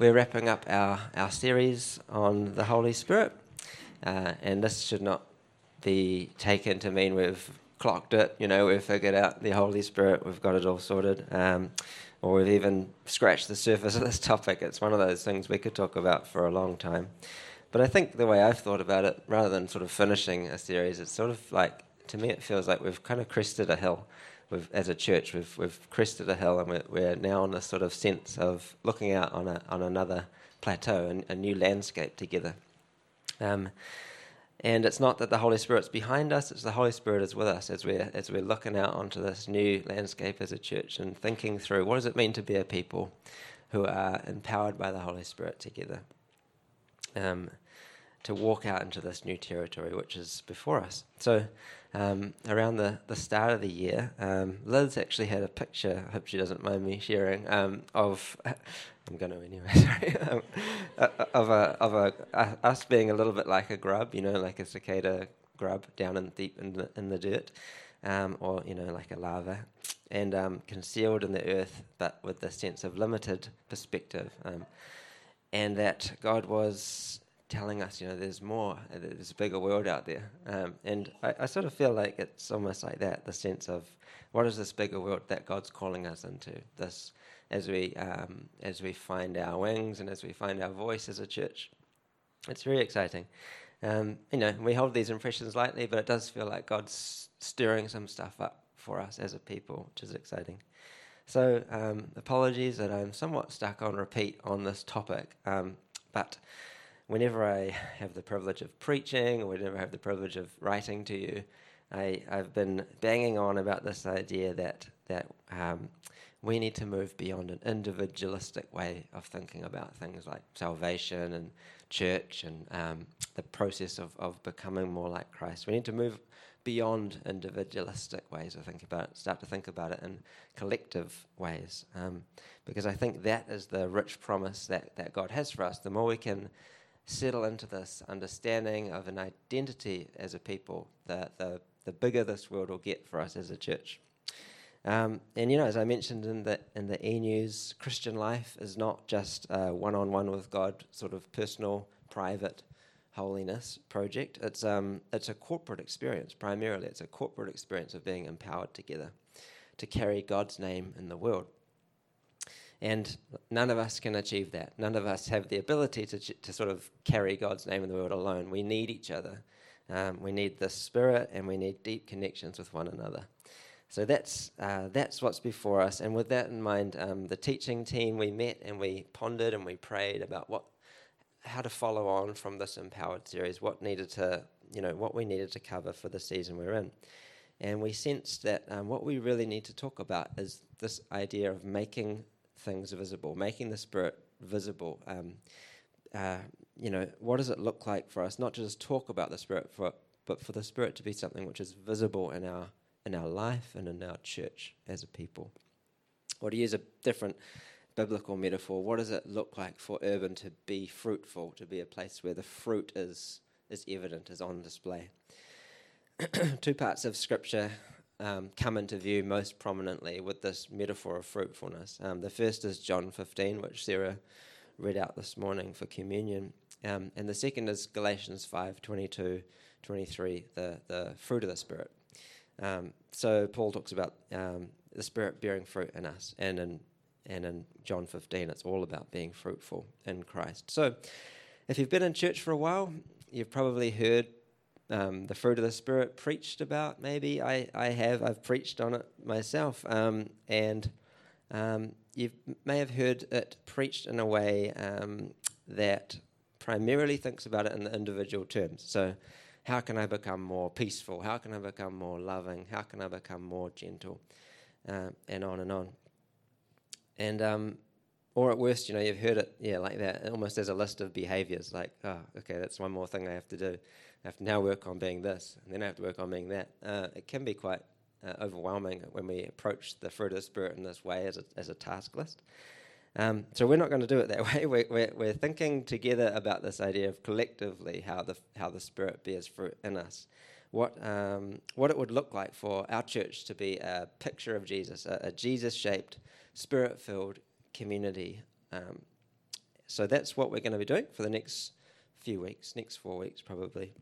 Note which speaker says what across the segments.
Speaker 1: we're wrapping up our, our series on the Holy Spirit, uh, and this should not be taken to mean we've clocked it, you know, we've figured out the Holy Spirit, we've got it all sorted, um, or we've even scratched the surface of this topic. It's one of those things we could talk about for a long time. But I think the way I've thought about it, rather than sort of finishing a series, it's sort of like, to me, it feels like we've kind of crested a hill we've, as a church, we've, we've crested a hill and we're, we're now on a sort of sense of looking out on, a, on another plateau and a new landscape together. Um, and it's not that the Holy Spirit's behind us, it's the Holy Spirit is with us as we're, as we're looking out onto this new landscape as a church and thinking through what does it mean to be a people who are empowered by the Holy Spirit together. Um, to walk out into this new territory which is before us. So, um, around the, the start of the year, um, Liz actually had a picture, I hope she doesn't mind me sharing, um, of, I'm going to anyway, sorry, um, of, a, of a, uh, us being a little bit like a grub, you know, like a cicada grub down in deep in the, in the dirt, um, or, you know, like a larva, and um, concealed in the earth, but with the sense of limited perspective. and that God was telling us, you know, there's more, there's a bigger world out there. Um, and I, I, sort of feel like it's almost like that the sense of what is this bigger world that God's calling us into? This, as we, um, as we find our wings and as we find our voice as a church. It's very exciting. Um, you know, we hold these impressions lightly, but it does feel like God's stirring some stuff up for us as a people, which is exciting. So, um, apologies that I'm somewhat stuck on repeat on this topic, um, but whenever I have the privilege of preaching or whenever I have the privilege of writing to you, I, have been banging on about this idea that that um, we need to move beyond an individualistic way of thinking about things like salvation and church and um, the process of, of becoming more like Christ. We need to move beyond individualistic ways of thinking about it, start to think about it in collective ways. Um, because I think that is the rich promise that, that God has for us. The more we can settle into this understanding of an identity as a people, the, the, the bigger this world will get for us as a church. Um, and you know, as I mentioned in the in the e news, Christian life is not just a one-on-one with God, sort of personal, private holiness project. It's um, it's a corporate experience primarily. It's a corporate experience of being empowered together to carry God's name in the world. And none of us can achieve that. None of us have the ability to, to sort of carry God's name in the world alone. We need each other. Um, we need the Spirit and we need deep connections with one another. So that's, uh, that's what's before us. And with that in mind, um, the teaching team, we met and we pondered and we prayed about what, how to follow on from this empowered series, what needed to, you know, what we needed to cover for the season we're in. And we sensed that um, what we really need to talk about is this idea of making things visible, making the Spirit visible. Um, uh, you know, what does it look like for us not to just talk about the Spirit, for, but for the Spirit to be something which is visible in our in our life and in our church as a people? Or to use a different biblical metaphor, what does it look like for urban to be fruitful, to be a place where the fruit is is evident, is on display? Two parts of Scripture um, come into view most prominently with this metaphor of fruitfulness. Um, the first is John 15, which Sarah read out this morning for communion. Um, and the second is Galatians 5 22, 23, the, the fruit of the Spirit. Um, so Paul talks about um, the Spirit bearing fruit in us. And in, and in John 15, it's all about being fruitful in Christ. So if you've been in church for a while, you've probably heard um, the fruit of the Spirit preached about. Maybe I, I have. I've preached on it myself. Um, and um, you may have heard it preached in a way um, that primarily thinks about it in the individual terms. So, how can I become more peaceful? How can I become more loving? How can I become more gentle? Uh, and on and on. And um, or at worst, you know, you've heard it, yeah, like that, almost as a list of behaviors. Like, oh, okay, that's one more thing I have to do. I have to now work on being this, and then I have to work on being that. Uh, it can be quite uh, overwhelming when we approach the fruit of the Spirit in this way as a, as a task list. Um, so we're not going to do it that way. We're, we're, we're, thinking together about this idea of collectively how the, how the Spirit bears fruit in us. What, um, what it would look like for our church to be a picture of Jesus, a, a Jesus shaped, spirit filled community. Um, So that's what we're going to be doing for the next few weeks, next four weeks probably.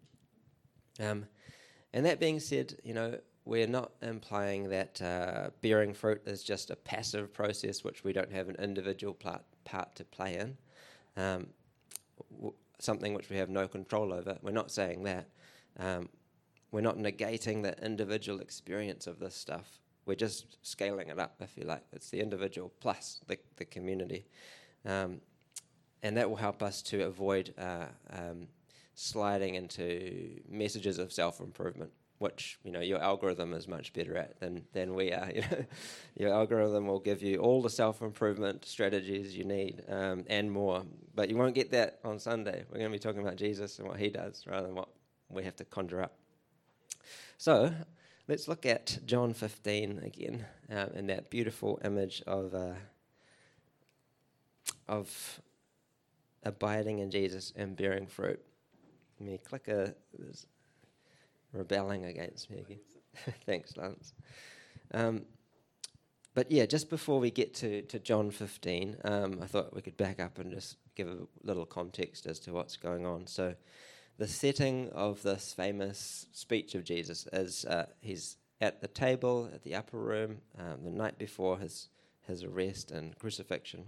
Speaker 1: Um, and that being said, you know, we're not implying that uh, bearing fruit is just a passive process which we don't have an individual part, part to play in, um, w- something which we have no control over. We're not saying that. Um, we're not negating the individual experience of this stuff. We're just scaling it up, if you like. It's the individual plus the, the community. Um, and that will help us to avoid uh, um, sliding into messages of self improvement, which you know your algorithm is much better at than than we are. You know, your algorithm will give you all the self improvement strategies you need um, and more, but you won't get that on Sunday. We're going to be talking about Jesus and what He does rather than what we have to conjure up. So. Let's look at John 15 again, um, in that beautiful image of uh, of abiding in Jesus and bearing fruit. Me clicker is rebelling against me again. Thanks, Lance. Um, but yeah, just before we get to, to John 15, um, I thought we could back up and just give a little context as to what's going on. So, the setting of this famous speech of Jesus is uh, he's at the table at the upper room um, the night before his, his arrest and crucifixion.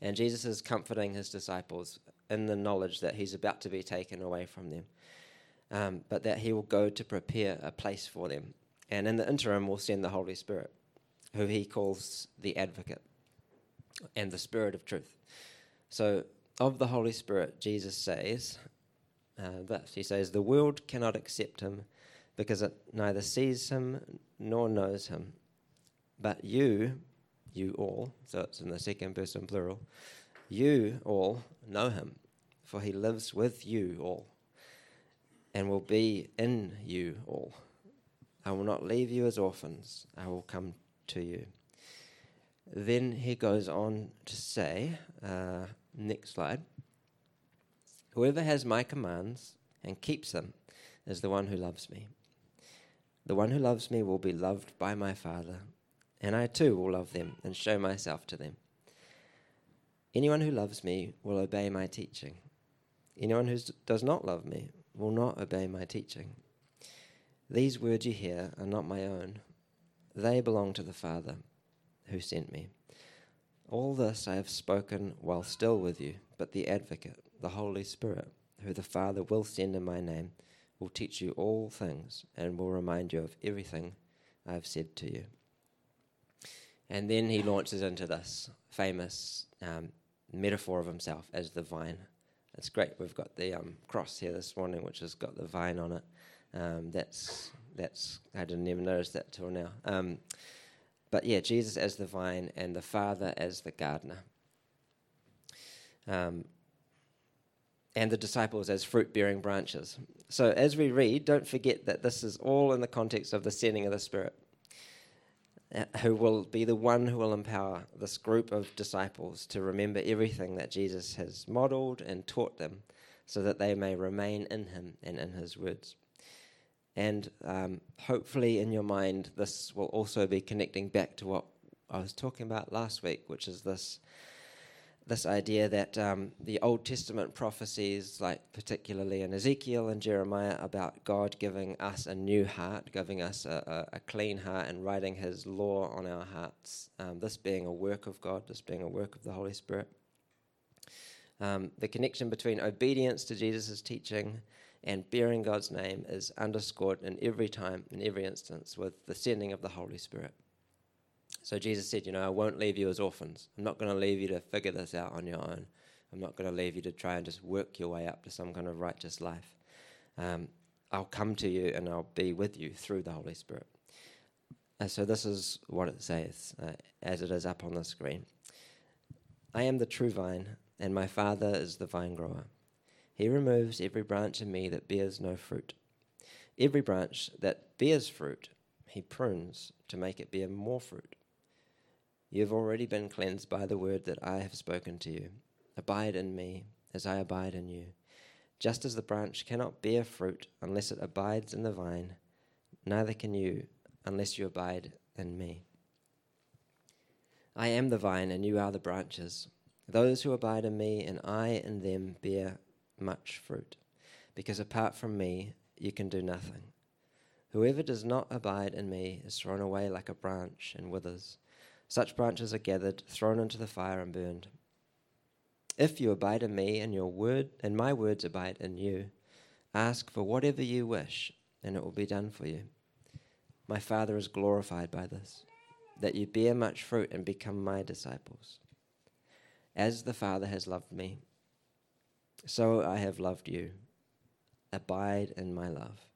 Speaker 1: And Jesus is comforting his disciples in the knowledge that he's about to be taken away from them, um, but that he will go to prepare a place for them. And in the interim, will send the Holy Spirit, who he calls the advocate and the Spirit of truth. So, of the Holy Spirit, Jesus says uh, this He says, The world cannot accept him because it neither sees him nor knows him. But you, you all, so it's in the second person plural, you all know him, for he lives with you all and will be in you all. I will not leave you as orphans, I will come to you. Then he goes on to say, uh, next slide, whoever has my commands and keeps them is the one who loves me. The one who loves me will be loved by my Father and I too will love them and show myself to them. Anyone who loves me will obey my teaching. Anyone who does not love me will not obey my teaching. These words you hear are not my own, they belong to the Father who sent me. All this I have spoken while still with you, but the Advocate, the Holy Spirit, who the Father will send in my name, will teach you all things and will remind you of everything I have said to you. And then he launches into this famous um, metaphor of himself as the vine. It's great. We've got the um, cross here this morning, which has got the vine on it. Um, that's that's I didn't even notice that till now. Um, but yeah, Jesus as the vine and the Father as the gardener. Um, and the disciples as fruit bearing branches. So, as we read, don't forget that this is all in the context of the sending of the Spirit. Who will be the one who will empower this group of disciples to remember everything that Jesus has modeled and taught them so that they may remain in him and in his words. And um, hopefully, in your mind, this will also be connecting back to what I was talking about last week, which is this this idea that um, the Old Testament prophecies, like particularly in Ezekiel and Jeremiah, about God giving us a new heart, giving us a, a, a clean heart, and writing His law on our hearts, um, this being a work of God, this being a work of the Holy Spirit. Um, the connection between obedience to Jesus' teaching and bearing God's name is underscored in every time, in every instance, with the sending of the Holy Spirit. So Jesus said, You know, I won't leave you as orphans. I'm not going to leave you to figure this out on your own. I'm not going to leave you to try and just work your way up to some kind of righteous life. Um, I'll come to you and I'll be with you through the Holy Spirit. And so this is what it says, uh, as it is up on the screen. I am the true vine, and my Father is the vine grower. He removes every branch in me that bears no fruit. Every branch that bears fruit, he prunes to make it bear more fruit. You have already been cleansed by the word that I have spoken to you. Abide in me, as I abide in you. Just as the branch cannot bear fruit unless it abides in the vine, neither can you unless you abide in me. I am the vine, and you are the branches. Those who abide in me and I in them bear much fruit, because apart from me you can do nothing. Whoever does not abide in me is thrown away like a branch and withers. Such branches are gathered, thrown into the fire, and burned. If you abide in me and your word and my words abide in you, ask for whatever you wish, and it will be done for you. My Father is glorified by this, that you bear much fruit and become my disciples. As the Father has loved me, so I have loved you. Abide in my love.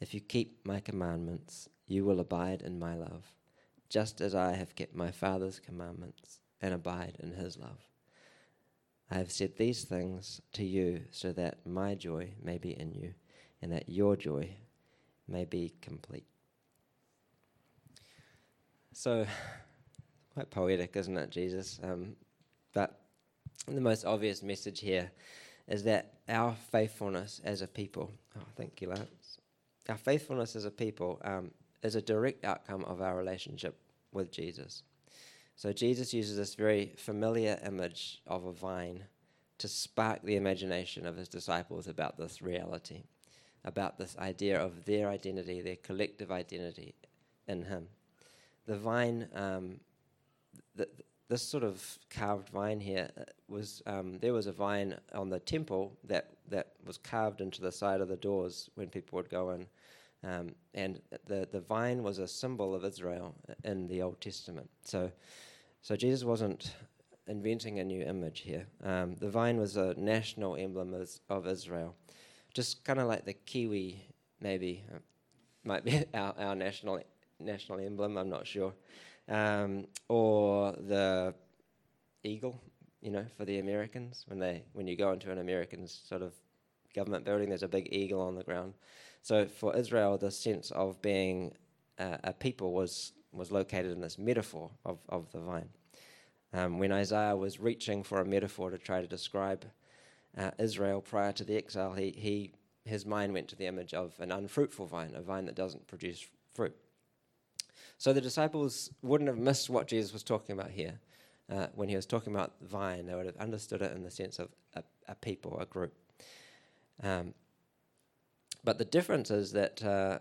Speaker 1: If you keep my commandments, you will abide in my love, just as I have kept my Father's commandments and abide in his love. I have said these things to you so that my joy may be in you and that your joy may be complete. So, quite poetic, isn't it, Jesus? Um, but the most obvious message here is that our faithfulness as a people, oh, thank you, Lance. Our faithfulness as a people um, is a direct outcome of our relationship with Jesus. So Jesus uses this very familiar image of a vine to spark the imagination of his disciples about this reality, about this idea of their identity, their collective identity in him. The vine, um, this sort of carved vine here uh, was um, there was a vine on the temple that that was carved into the side of the doors when people would go in, um, and the the vine was a symbol of Israel in the Old Testament. So, so Jesus wasn't inventing a new image here. Um, the vine was a national emblem of, of Israel, just kind of like the kiwi, maybe uh, might be our, our national national emblem. I'm not sure um, or the eagle, you know, for the Americans when they when you go into an American sort of government building, there's a big eagle on the ground. So for Israel, the sense of being uh, a people was was located in this metaphor of, of the vine. Um, when Isaiah was reaching for a metaphor to try to describe uh, Israel prior to the exile, he, he his mind went to the image of an unfruitful vine, a vine that doesn't produce fruit. So the disciples wouldn't have missed what Jesus was talking about here. Uh, when he was talking about the vine, they would have understood it in the sense of a, a people, a group. Um, but the difference is that, uh,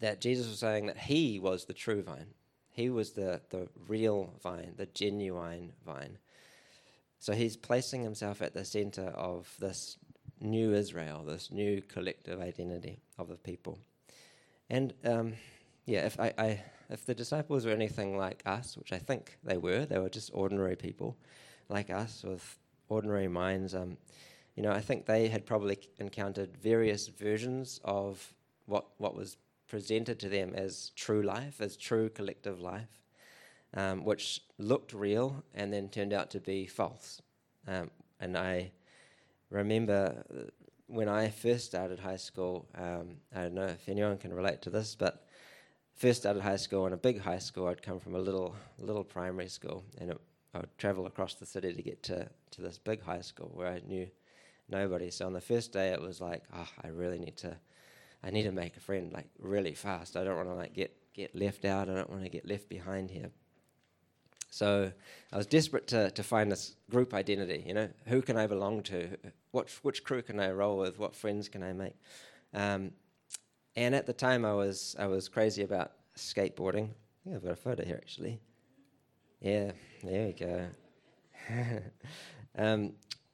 Speaker 1: that Jesus was saying that he was the true vine. He was the, the real vine, the genuine vine. So he's placing himself at the center of this new Israel, this new collective identity of the people. And um, yeah, if I, I, if the disciples were anything like us, which I think they were, they were just ordinary people like us with ordinary minds. Um, you know, I think they had probably encountered various versions of what what was presented to them as true life, as true collective life, um, which looked real and then turned out to be false. Um, and I remember uh, when I first started high school. Um, I don't know if anyone can relate to this, but first started high school in a big high school. I'd come from a little little primary school, and it, I would travel across the city to get to, to this big high school where I knew nobody. So on the first day, it was like, oh, I really need to, I need to make a friend like really fast. I don't want to like get get left out. I don't want to get left behind here. So I was desperate to, to find this group identity. You know, who can I belong to? What which crew can I roll with? What friends can I make? Um, and at the time, I was I was crazy about skateboarding. I think I've got a photo here actually. Yeah, there we go. um,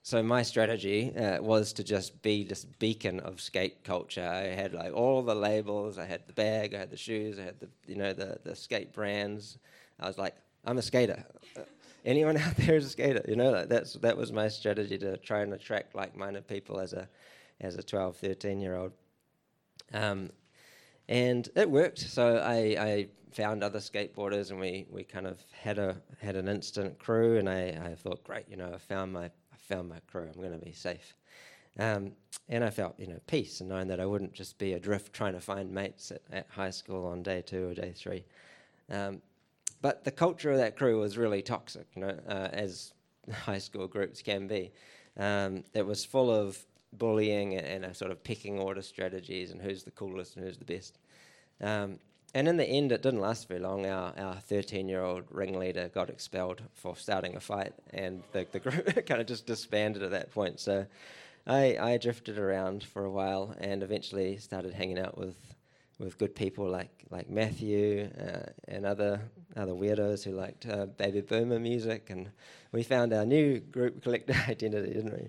Speaker 1: so my strategy uh, was to just be this beacon of skate culture. I had like all the labels. I had the bag. I had the shoes. I had the you know the the skate brands. I was like, I'm a skater. Anyone out there is a skater. You know, like that's that was my strategy to try and attract like-minded people as a as a 12, 13 year old. Um, and it worked. So I, I, found other skateboarders, and we, we kind of had a had an instant crew. And I, I thought, great, you know, I found my found my crew. I'm going to be safe. Um, and I felt, you know, peace and knowing that I wouldn't just be adrift trying to find mates at, at high school on day two or day three. Um, but the culture of that crew was really toxic, you know, uh, as high school groups can be. Um, it was full of bullying and, a sort of picking order strategies and who's the coolest and who's the best. Um, and in the end, it didn't last very long. Our, our 13 year old ringleader got expelled for starting a fight, and the, the group kind of just disbanded at that point. So I, I drifted around for a while and eventually started hanging out with, with good people like, like Matthew uh, and other, other weirdos who liked uh, baby boomer music. And we found our new group collective identity, didn't we?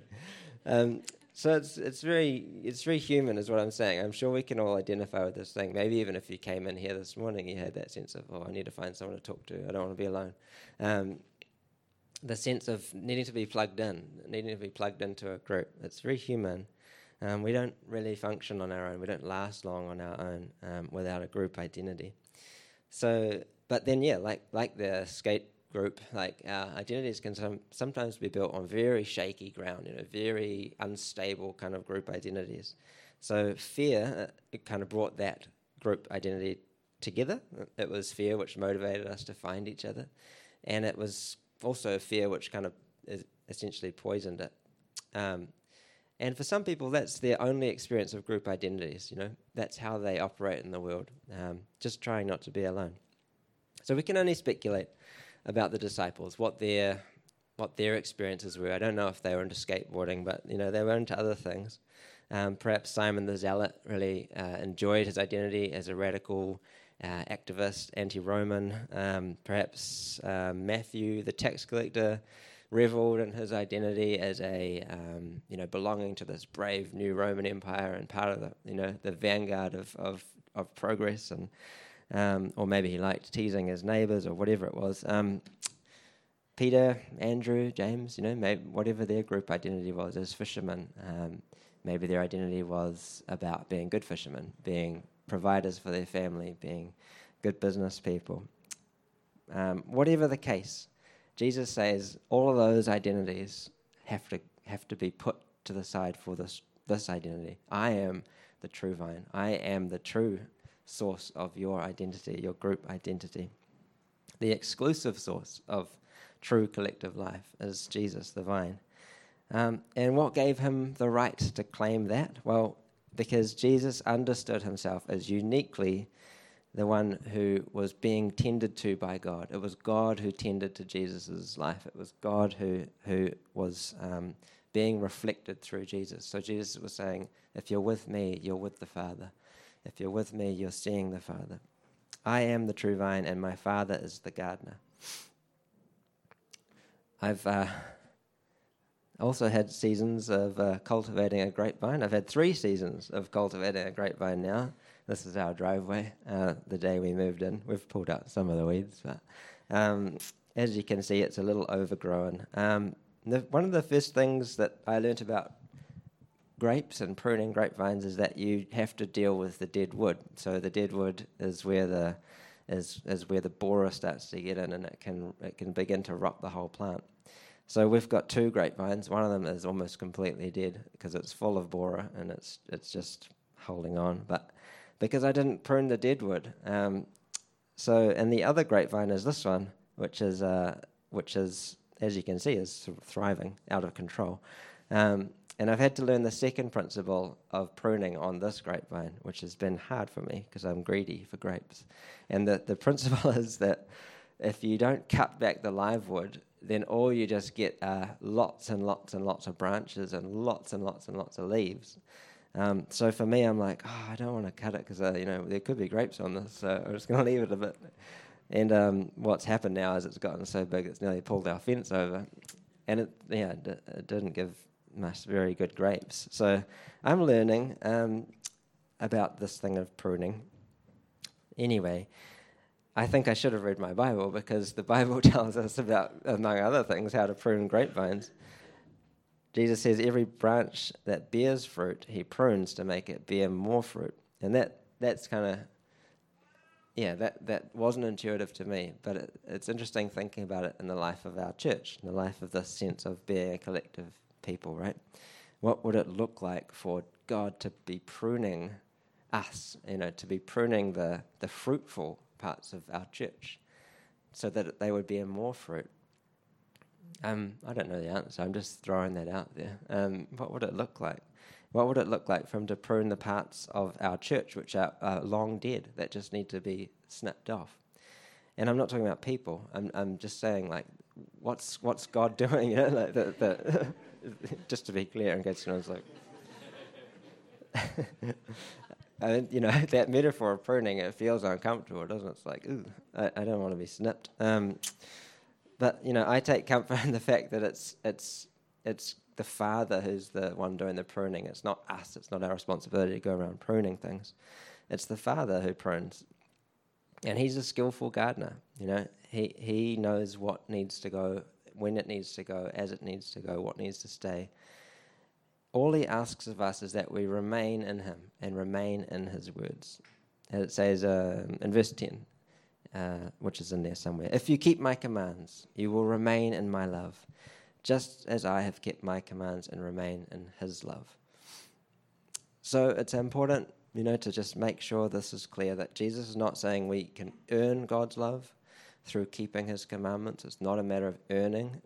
Speaker 1: Um, so it's it's very it's very human, is what I'm saying. I'm sure we can all identify with this thing. Maybe even if you came in here this morning, you had that sense of, oh, I need to find someone to talk to. I don't want to be alone. Um, the sense of needing to be plugged in, needing to be plugged into a group. It's very human. Um, we don't really function on our own. We don't last long on our own um, without a group identity. So, but then yeah, like like the skate group, like our identities can some, sometimes be built on very shaky ground, you know, very unstable kind of group identities. So fear, uh, kind of brought that group identity together. It was fear which motivated us to find each other, and it was also fear which kind of essentially poisoned it. Um, and for some people, that's their only experience of group identities. You know, that's how they operate in the world, um, just trying not to be alone. So we can only speculate about the disciples, what their what their experiences were. I don't know if they were into skateboarding, but you know they were into other things. Um, perhaps Simon the Zealot really uh, enjoyed his identity as a radical uh, activist, anti-Roman. Um, perhaps uh, Matthew, the tax collector, reveled in his identity as a um, you know belonging to this brave new Roman Empire and part of the you know the vanguard of of, of progress and um, or maybe he liked teasing his neighbours or whatever it was. Um, Peter, Andrew, James, you know, maybe whatever their group identity was as fishermen, um, maybe their identity was about being good fishermen, being providers for their family, being good business people. Um, whatever the case, Jesus says all of those identities have to have to be put to the side for this this identity. I am the true vine. I am the true source of your identity, your group identity. The exclusive source of true collective life is Jesus, the vine. Um, and what gave him the right to claim that? Well, because Jesus understood himself as uniquely the one who was being tended to by God. It was God who tended to Jesus' life. It was God who, who was um, being reflected through Jesus. So Jesus was saying, If you're with me, you're with the Father. If you're with me, you're seeing the Father. I am the true vine, and my Father is the gardener. I've uh, also had seasons of uh, cultivating a grapevine. I've had three seasons of cultivating a grapevine now. This is our driveway. Uh, the day we moved in, we've pulled out some of the weeds, but um, as you can see, it's a little overgrown. Um, the, one of the first things that I learnt about grapes and pruning grapevines is that you have to deal with the dead wood. So the dead wood is where the is is where the borer starts to get in, and it can it can begin to rot the whole plant. So we've got two grapevines. One of them is almost completely dead because it's full of borer and it's it's just holding on. But because I didn't prune the dead wood, um, so and the other grapevine is this one, which is uh, which is as you can see is thriving out of control. Um, and I've had to learn the second principle of pruning on this grapevine, which has been hard for me because I'm greedy for grapes. And the, the principle is that if you don't cut back the live wood, then all you just get are lots and lots and lots of branches and lots and lots and lots of leaves. Um, so for me, I'm like, oh, I don't want to cut it because uh, you know there could be grapes on this, so I'm just going to leave it a bit. And um, what's happened now is it's gotten so big it's nearly pulled our fence over, and it yeah it didn't give very good grapes. So I'm learning um, about this thing of pruning. Anyway, I think I should have read my Bible because the Bible tells us about, among other things, how to prune grapevines. Jesus says every branch that bears fruit, he prunes to make it bear more fruit. And that that's kind of yeah, that, that wasn't intuitive to me, but it, it's interesting thinking about it in the life of our church, in the life of this sense of being a collective people, right? What would it look like for God to be pruning us, you know, to be pruning the, the fruitful parts of our church so that they would bear more fruit? Um, I don't know the answer. I'm just throwing that out there. Um, what would it look like? What would it look like for him to prune the parts of our church which are, are long dead that just need to be snipped off? And I'm not talking about people. I'm, I'm just saying, like, what's what's God doing? You know, like the, the just to be clear, in case anyone's like, and you know, that metaphor of pruning, it feels uncomfortable, doesn't it? It's like, ooh, I, I don't want to be snipped. Um, but you know, I take comfort in the fact that it's it's it's the father who's the one doing the pruning. It's not us. It's not our responsibility to go around pruning things. It's the father who prunes, and he's a skillful gardener. You know, he he knows what needs to go, when it needs to go, as it needs to go, what needs to stay. All he asks of us is that we remain in him and remain in his words. As it says uh, in verse 10, uh, which is in there somewhere. If you keep my commands, you will remain in my love, just as I have kept my commands and remain in his love. So it's important, you know, to just make sure this is clear that Jesus is not saying we can earn God's love through keeping his commandments. It's not a matter of earning.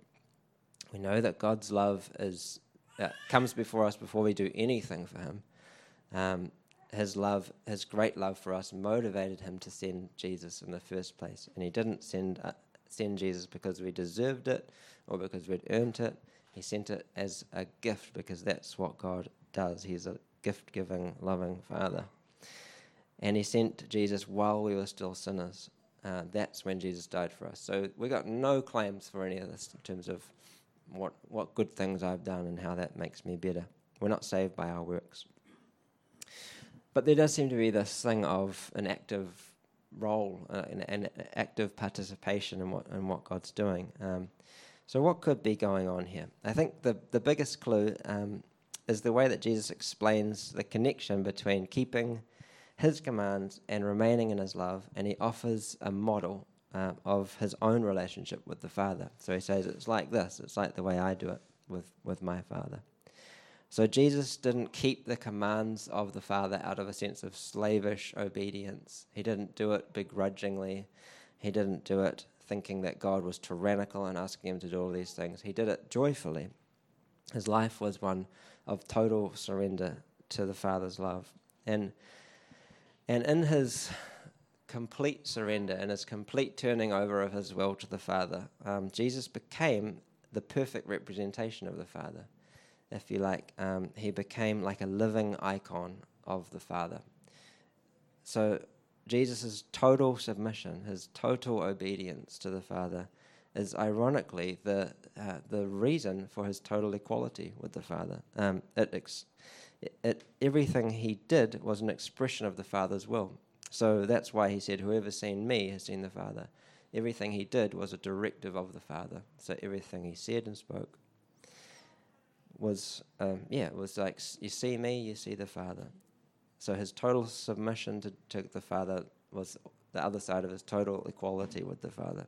Speaker 1: We know that God's love is uh, comes before us before we do anything for him. Um, his love, his great love for us, motivated him to send Jesus in the first place. And he didn't send uh, send Jesus because we deserved it or because we'd earned it. He sent it as a gift because that's what God does. He's a gift giving, loving Father. And he sent Jesus while we were still sinners. Uh, that's when Jesus died for us. So we got no claims for any of this in terms of what what good things I've done and how that makes me better. We're not saved by our works. But there does seem to be this thing of an active role, uh, an, an, active participation in what in what God's doing. Um, so, what could be going on here? I think the the biggest clue um, is the way that Jesus explains the connection between keeping His commands and remaining in His love, and He offers a model uh, of His own relationship with the Father. So He says it's like this. It's like the way I do it with with my Father. So Jesus didn't keep the commands of the Father out of a sense of slavish obedience. He didn't do it begrudgingly. He didn't do it thinking that God was tyrannical and asking him to do all these things. He did it joyfully. His life was one of total surrender to the Father's love. And and in his complete surrender and his complete turning over of his will to the Father, um, Jesus became the perfect representation of the Father if you like, um, he became like a living icon of the Father. So Jesus' total submission, his total obedience to the Father, is ironically the uh, the reason for his total equality with the Father. Um, it, ex- it, everything he did was an expression of the Father's will. So that's why he said, "Whoever's seen me has seen the Father." Everything he did was a directive of the Father. So everything he said and spoke was, um, yeah, it was like, you see me, you see the Father. So his total submission to, to the Father was the other side of his total equality with the Father.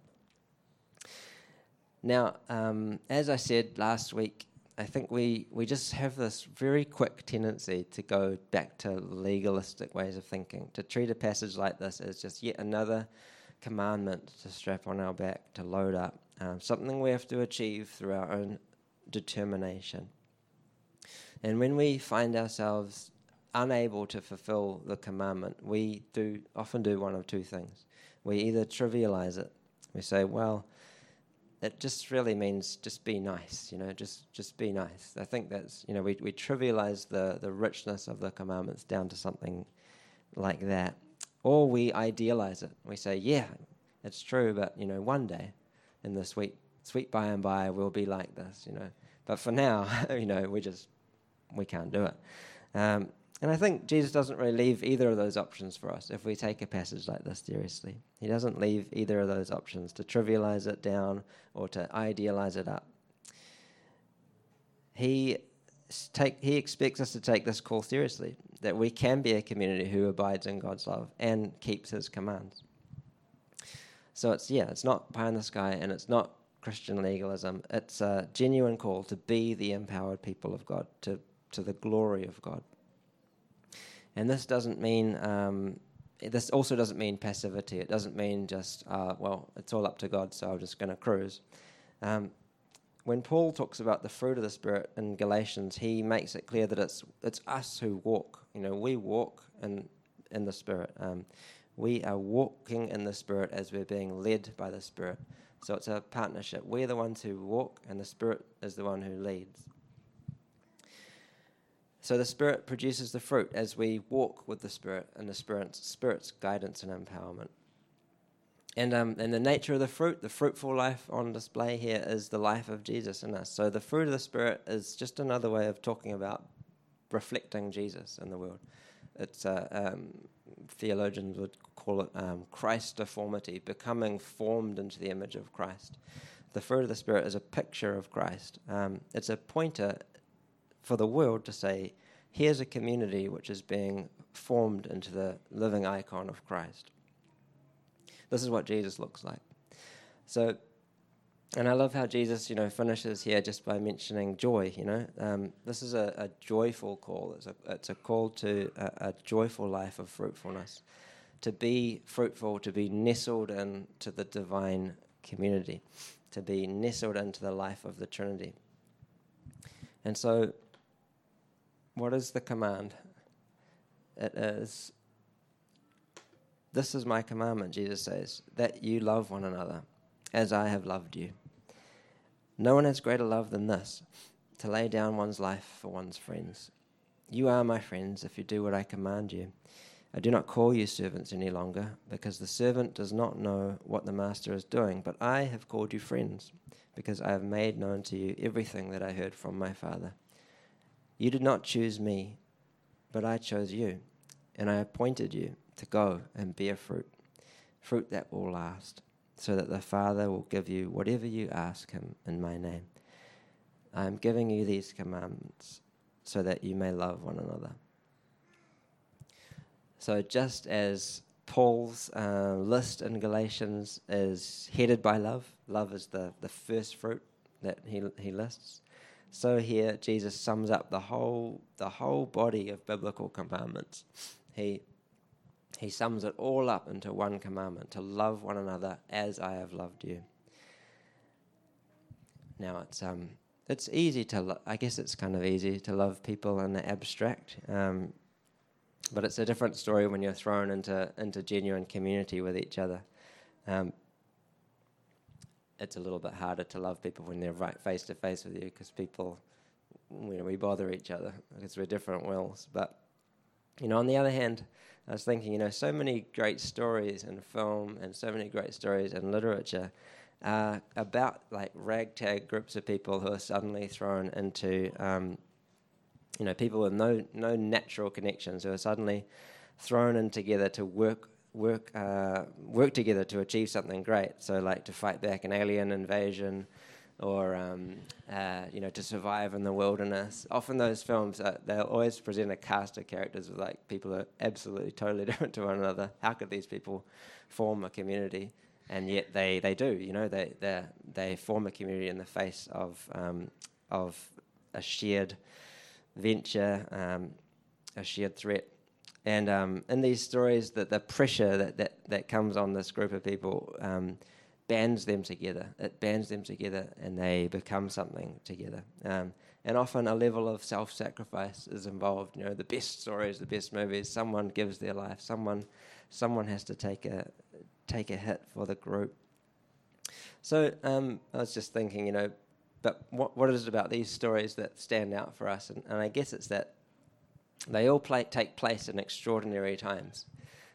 Speaker 1: Now, um, as I said last week, I think we, we just have this very quick tendency to go back to legalistic ways of thinking, to treat a passage like this as just yet another commandment to strap on our back, to load up, um, something we have to achieve through our own determination. And when we find ourselves unable to fulfill the commandment, we do often do one of two things. We either trivialize it, we say, well, it just really means just be nice, you know, just just be nice. I think that's you know, we, we trivialize the, the richness of the commandments down to something like that. Or we idealize it. We say, Yeah, it's true, but you know, one day in the sweet sweet by and by we'll be like this, you know. But for now, you know, we just we can't do it. Um, and I think Jesus doesn't really leave either of those options for us if we take a passage like this seriously. He doesn't leave either of those options to trivialize it down or to idealize it up. He take he expects us to take this call seriously that we can be a community who abides in God's love and keeps his commands. So it's yeah, it's not pie in the sky and it's not Christian legalism. It's a genuine call to be the empowered people of God, to, to the glory of God. And this doesn't mean, um, this also doesn't mean passivity. It doesn't mean just, uh, well, it's all up to God, so I'm just going to cruise. Um, when Paul talks about the fruit of the Spirit in Galatians, he makes it clear that it's it's us who walk. You know, we walk in in the Spirit. Um, we are walking in the Spirit as we're being led by the Spirit. So it's a partnership. We're the ones who walk, and the Spirit is the one who leads. So the Spirit produces the fruit as we walk with the Spirit and the Spirit's, Spirit's guidance and empowerment. And, um, and the nature of the fruit, the fruitful life on display here, is the life of Jesus in us. So the fruit of the Spirit is just another way of talking about reflecting Jesus in the world. It's uh, um, theologians would call it um, Christiformity, becoming formed into the image of Christ. The fruit of the Spirit is a picture of Christ. Um, it's a pointer for the world to say, here's a community which is being formed into the living icon of Christ. This is what Jesus looks like. So, and I love how Jesus, you know, finishes here just by mentioning joy. You know, um, this is a, a, joyful call. It's a it's a call to a, a, joyful life of fruitfulness, to be fruitful, to be nestled into the divine community, to be nestled into the life of the Trinity. And so, what is the command? It is this is my commandment, Jesus says, that you love one another as I have loved you. No one has greater love than this, to lay down one's life for one's friends. You are my friends if you do what I command you. I do not call you servants any longer, because the servant does not know what the master is doing, but I have called you friends, because I have made known to you everything that I heard from my Father. You did not choose me, but I chose you, and I appointed you to go and bear fruit, fruit that will last, so that the Father will give you whatever you ask Him in my name. I am giving you these commandments so that you may love one another. So, just as Paul's uh, list in Galatians is headed by love, love is the, the first fruit that he, he lists. So here Jesus sums up the whole the whole body of biblical commandments. He he sums it all up into one commandment to love one another as I have loved you. Now, it's, um, it's easy to, lo- I guess it's kind of easy to love people in the abstract, um, but it's a different story when you're thrown into, into genuine community with each other. Um, it's a little bit harder to love people when they're right face to face with you because people, you know, we bother each other because we're different wills. But, you know, on the other hand, I was thinking, you know, so many great stories in film and so many great stories in literature uh, about like ragtag groups of people who are suddenly thrown into, um, you know, people with no no natural connections who are suddenly thrown in together to work work uh, work together to achieve something great. So like to fight back an alien invasion or um, uh, you know to survive in the wilderness. Often those films uh, they'll always present a cast of characters with like people are absolutely totally different to one another. How could these people form a community? And yet they, they do. You know they they they form a community in the face of um, of a shared venture, um, a shared threat. And um, in these stories, that the pressure that, that, that comes on this group of people um, bands them together. It bands them together and they become something together. Um, and often a level of self sacrifice is involved. You know, the best stories, the best movies, someone gives their life, someone, someone has to take a, take a hit for the group. So um, I was just thinking, you know, but what, what is it about these stories that stand out for us? And, and I guess it's that they all play, take place in extraordinary times.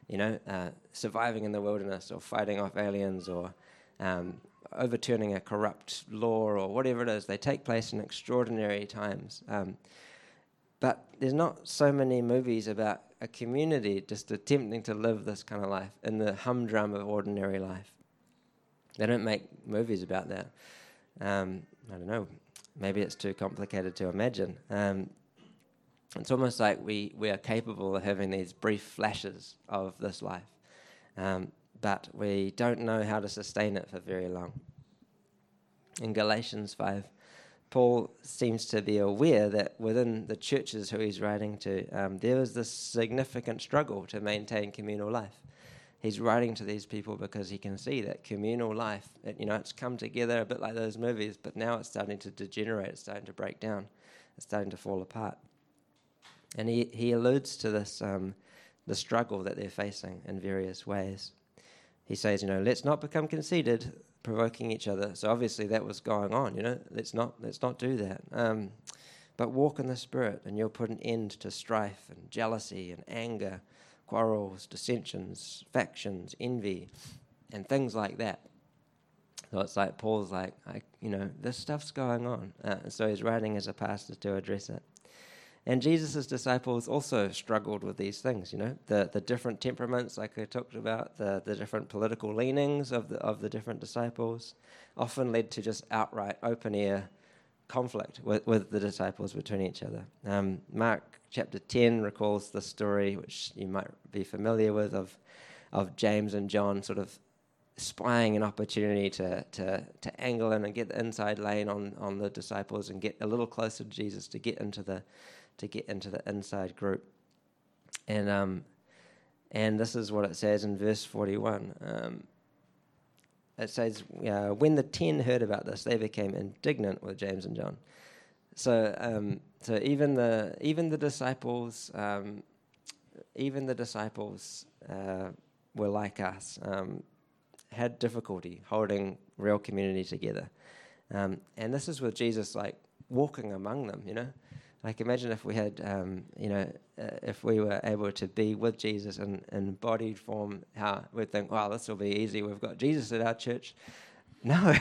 Speaker 1: You know, uh, surviving in the wilderness or fighting off aliens or um, overturning a corrupt law or whatever it is. They take place in extraordinary times. Um, but there's not so many movies about a community just attempting to live this kind of life in the humdrum of ordinary life. They don't make movies about that. Um, I don't know. Maybe it's too complicated to imagine. Um, it's almost like we, we are capable of having these brief flashes of this life. Um, but we don't know how to sustain it for very long. In Galatians 5, Paul seems to be aware that within the churches who he's writing to, um, there was this significant struggle to maintain communal life. he's writing to these people because he can see that communal life, it, you know, it's come together a bit like those movies, but now it's starting to degenerate, it's starting to break down, it's starting to fall apart. And he, he alludes to this, um, the struggle that they're facing in various ways. He says, you know, let's not become conceited, provoking each other. So obviously that was going on, you know, let's not, let's not do that. Um, but walk in the Spirit, and you'll put an end to strife and jealousy and anger quarrels, dissensions, factions, envy, and things like that. So it's like Paul's like, I, you know, this stuff's going on. Uh, so he's writing as a pastor to address it. And Jesus' disciples also struggled with these things, you know, the, the different temperaments, like I talked about, the, the different political leanings of the, of the different disciples often led to just outright open air conflict with, with the disciples between each other. Um, Mark chapter 10 recalls the story, which you might be familiar with, of, of James and John sort of spying an opportunity to, to, to angle in and get the inside lane on, on the disciples and get a little closer to Jesus to get into the, to get into the inside group. And, um, and this is what it says in verse 41. Um, it says, uh, When the ten heard about this, they became indignant with James and John. So, um, so even the even the disciples, um, even the disciples uh, were like us, um, had difficulty holding real community together, um, and this is with Jesus like walking among them. You know, like imagine if we had, um, you know, uh, if we were able to be with Jesus in, embodied form, how we'd think, wow, this will be easy. We've got Jesus at our church. No,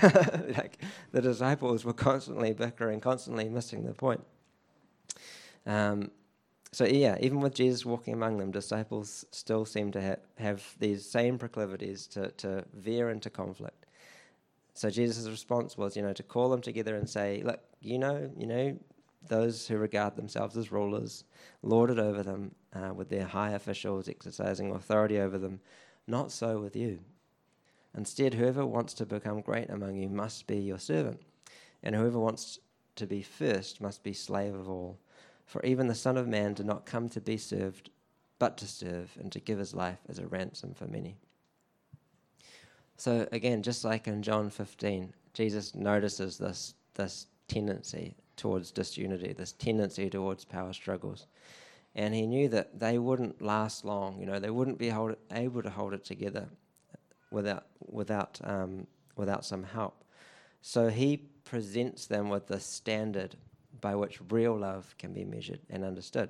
Speaker 1: like the disciples were constantly bickering, constantly missing the point. Um, so yeah, even with Jesus walking among them, disciples still seem to ha- have these same proclivities to, to veer into conflict. So Jesus' response was, you know, to call them together and say, look, you know, you know, those who regard themselves as rulers lord it over them uh, with their high officials exercising authority over them. Not so with you. Instead, whoever wants to become great among you must be your servant, and whoever wants to be first must be slave of all. For even the Son of Man did not come to be served, but to serve, and to give his life as a ransom for many. So, again, just like in John 15, Jesus notices this, this tendency towards disunity, this tendency towards power struggles. And he knew that they wouldn't last long, you know, they wouldn't be hold, able to hold it together without, without, um, without some help. So he presents them with the standard by which real love can be measured and understood.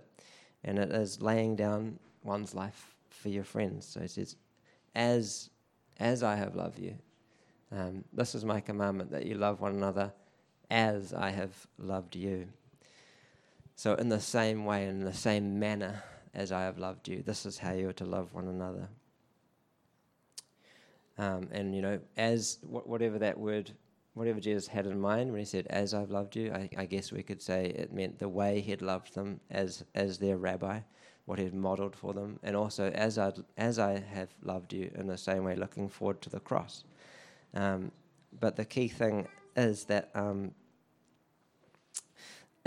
Speaker 1: And it is laying down one's life for your friends. So he says, As, as I have loved you, um, this is my commandment that you love one another as I have loved you. So, in the same way, in the same manner as I have loved you, this is how you are to love one another. Um, and you know, as wh- whatever that word, whatever Jesus had in mind when he said, "As I've loved you," I, I guess we could say it meant the way he'd loved them as as their rabbi, what he'd modelled for them, and also as I as I have loved you in the same way, looking forward to the cross. Um, but the key thing is that um,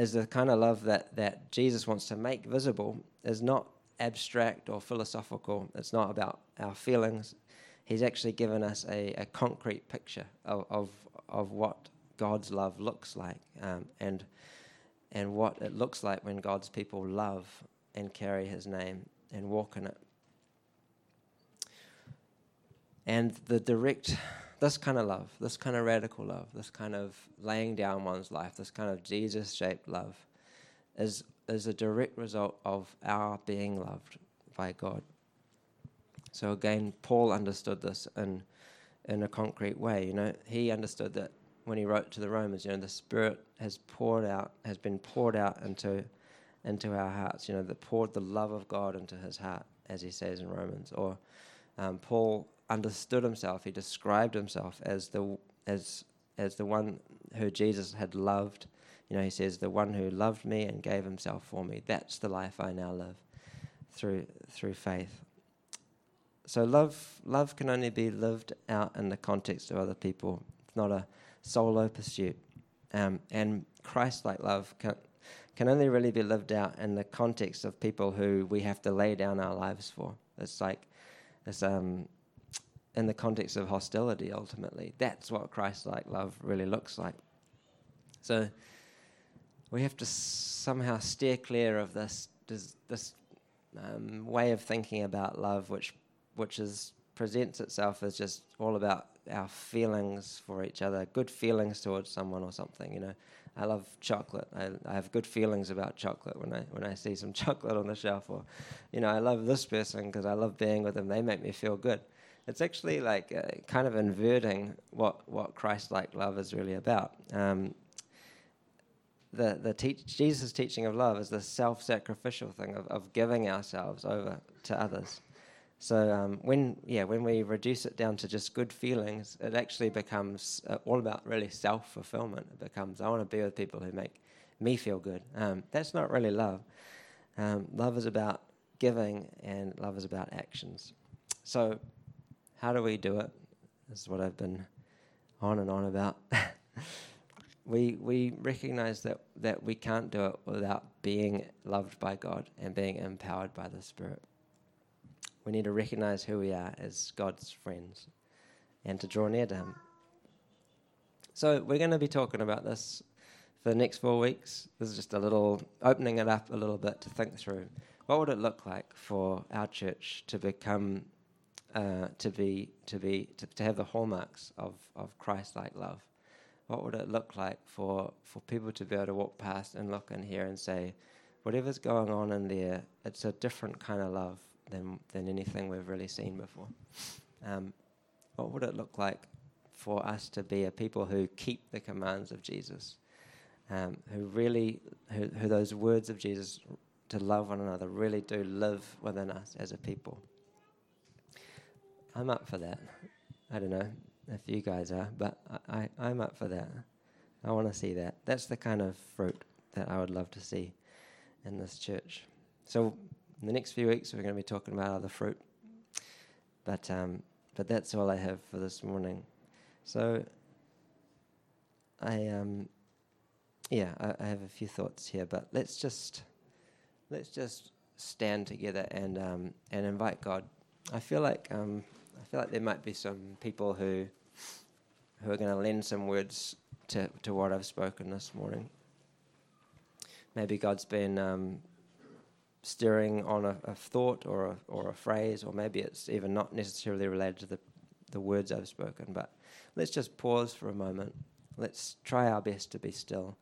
Speaker 1: is the kind of love that that Jesus wants to make visible is not abstract or philosophical. It's not about our feelings he's actually given us a, a concrete picture of, of, of what God's love looks like um, and, and what it looks like when God's people love and carry his name and walk in it. And the direct, this kind of love, this kind of radical love, this kind of laying down one's life, this kind of Jesus shaped love, is, is a direct result of our being loved by God. So again, Paul understood this in in a concrete way. You know, he understood that when he wrote to the Romans, you know, the Spirit has poured out, has been poured out into into our hearts. You know, that poured the love of God into his heart, as he says in Romans. Or um, Paul understood himself. He described himself as the as as the one who Jesus had loved. You know, he says, "The one who loved me and gave himself for me. That's the life I now live through through faith." So love, love can only be lived out in the context of other people. It's not a solo pursuit. Um, and Christ-like love can, can only really be lived out in the context of people who we have to lay down our lives for. It's like it's um, in the context of hostility. Ultimately, that's what Christ-like love really looks like. So we have to somehow steer clear of this this, this um, way of thinking about love, which which is presents itself as just all about our feelings for each other, good feelings towards someone or something. You know, I love chocolate. I, I have good feelings about chocolate when I when I see some chocolate on the shelf, or you know, I love this person because I love being with them. They make me feel good. It's actually like uh, kind of inverting what what Christ-like love is really about. Um, the the teach, Jesus' teaching of love is the self-sacrificial thing of, of giving ourselves over to others. So um, when yeah, when we reduce it down to just good feelings, it actually becomes uh, all about really self fulfillment. It becomes I want to be with people who make me feel good. Um, that's not really love. Um, love is about giving, and love is about actions. So how do we do it? This is what I've been on and on about. we we recognize that that we can't do it without being loved by God and being empowered by the Spirit. We need to recognize who we are as God's friends and to draw near to Him. So, we're going to be talking about this for the next four weeks. This is just a little opening it up a little bit to think through. What would it look like for our church to become, uh, to be, to be, to, to have the hallmarks of, of Christ-like love? What would it look like for, for people to be able to walk past and look in here and say, whatever's going on in there, it's a different kind of love than, than anything we've really seen before. Um, what would it look like for us to be a people who keep the commands of Jesus, um, who really, who, who those words of Jesus to love one another really do live within us as a people? I'm up for that. I don't know if you guys are, but I, I, I'm up for that. I want to see that. That's the kind of fruit that I would love to see in this church. So in the next few weeks, we're going to be talking about other fruit. But, um, but that's all I have for this morning. So, I, um, yeah, I, I, have a few thoughts here, but let's just, let's just stand together and, um, and invite God. I feel like, um, I feel like there might be some people who, who are going to lend some words to, to what I've spoken this morning. Maybe God's been um, stirring on a, a thought or a, or a phrase, or maybe it's even not necessarily related to the, the words I've spoken. But let's just pause for a moment. Let's try our best to be still.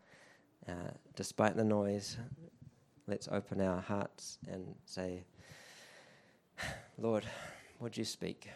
Speaker 1: Uh, despite the noise, let's open our hearts and say, Lord, would you speak?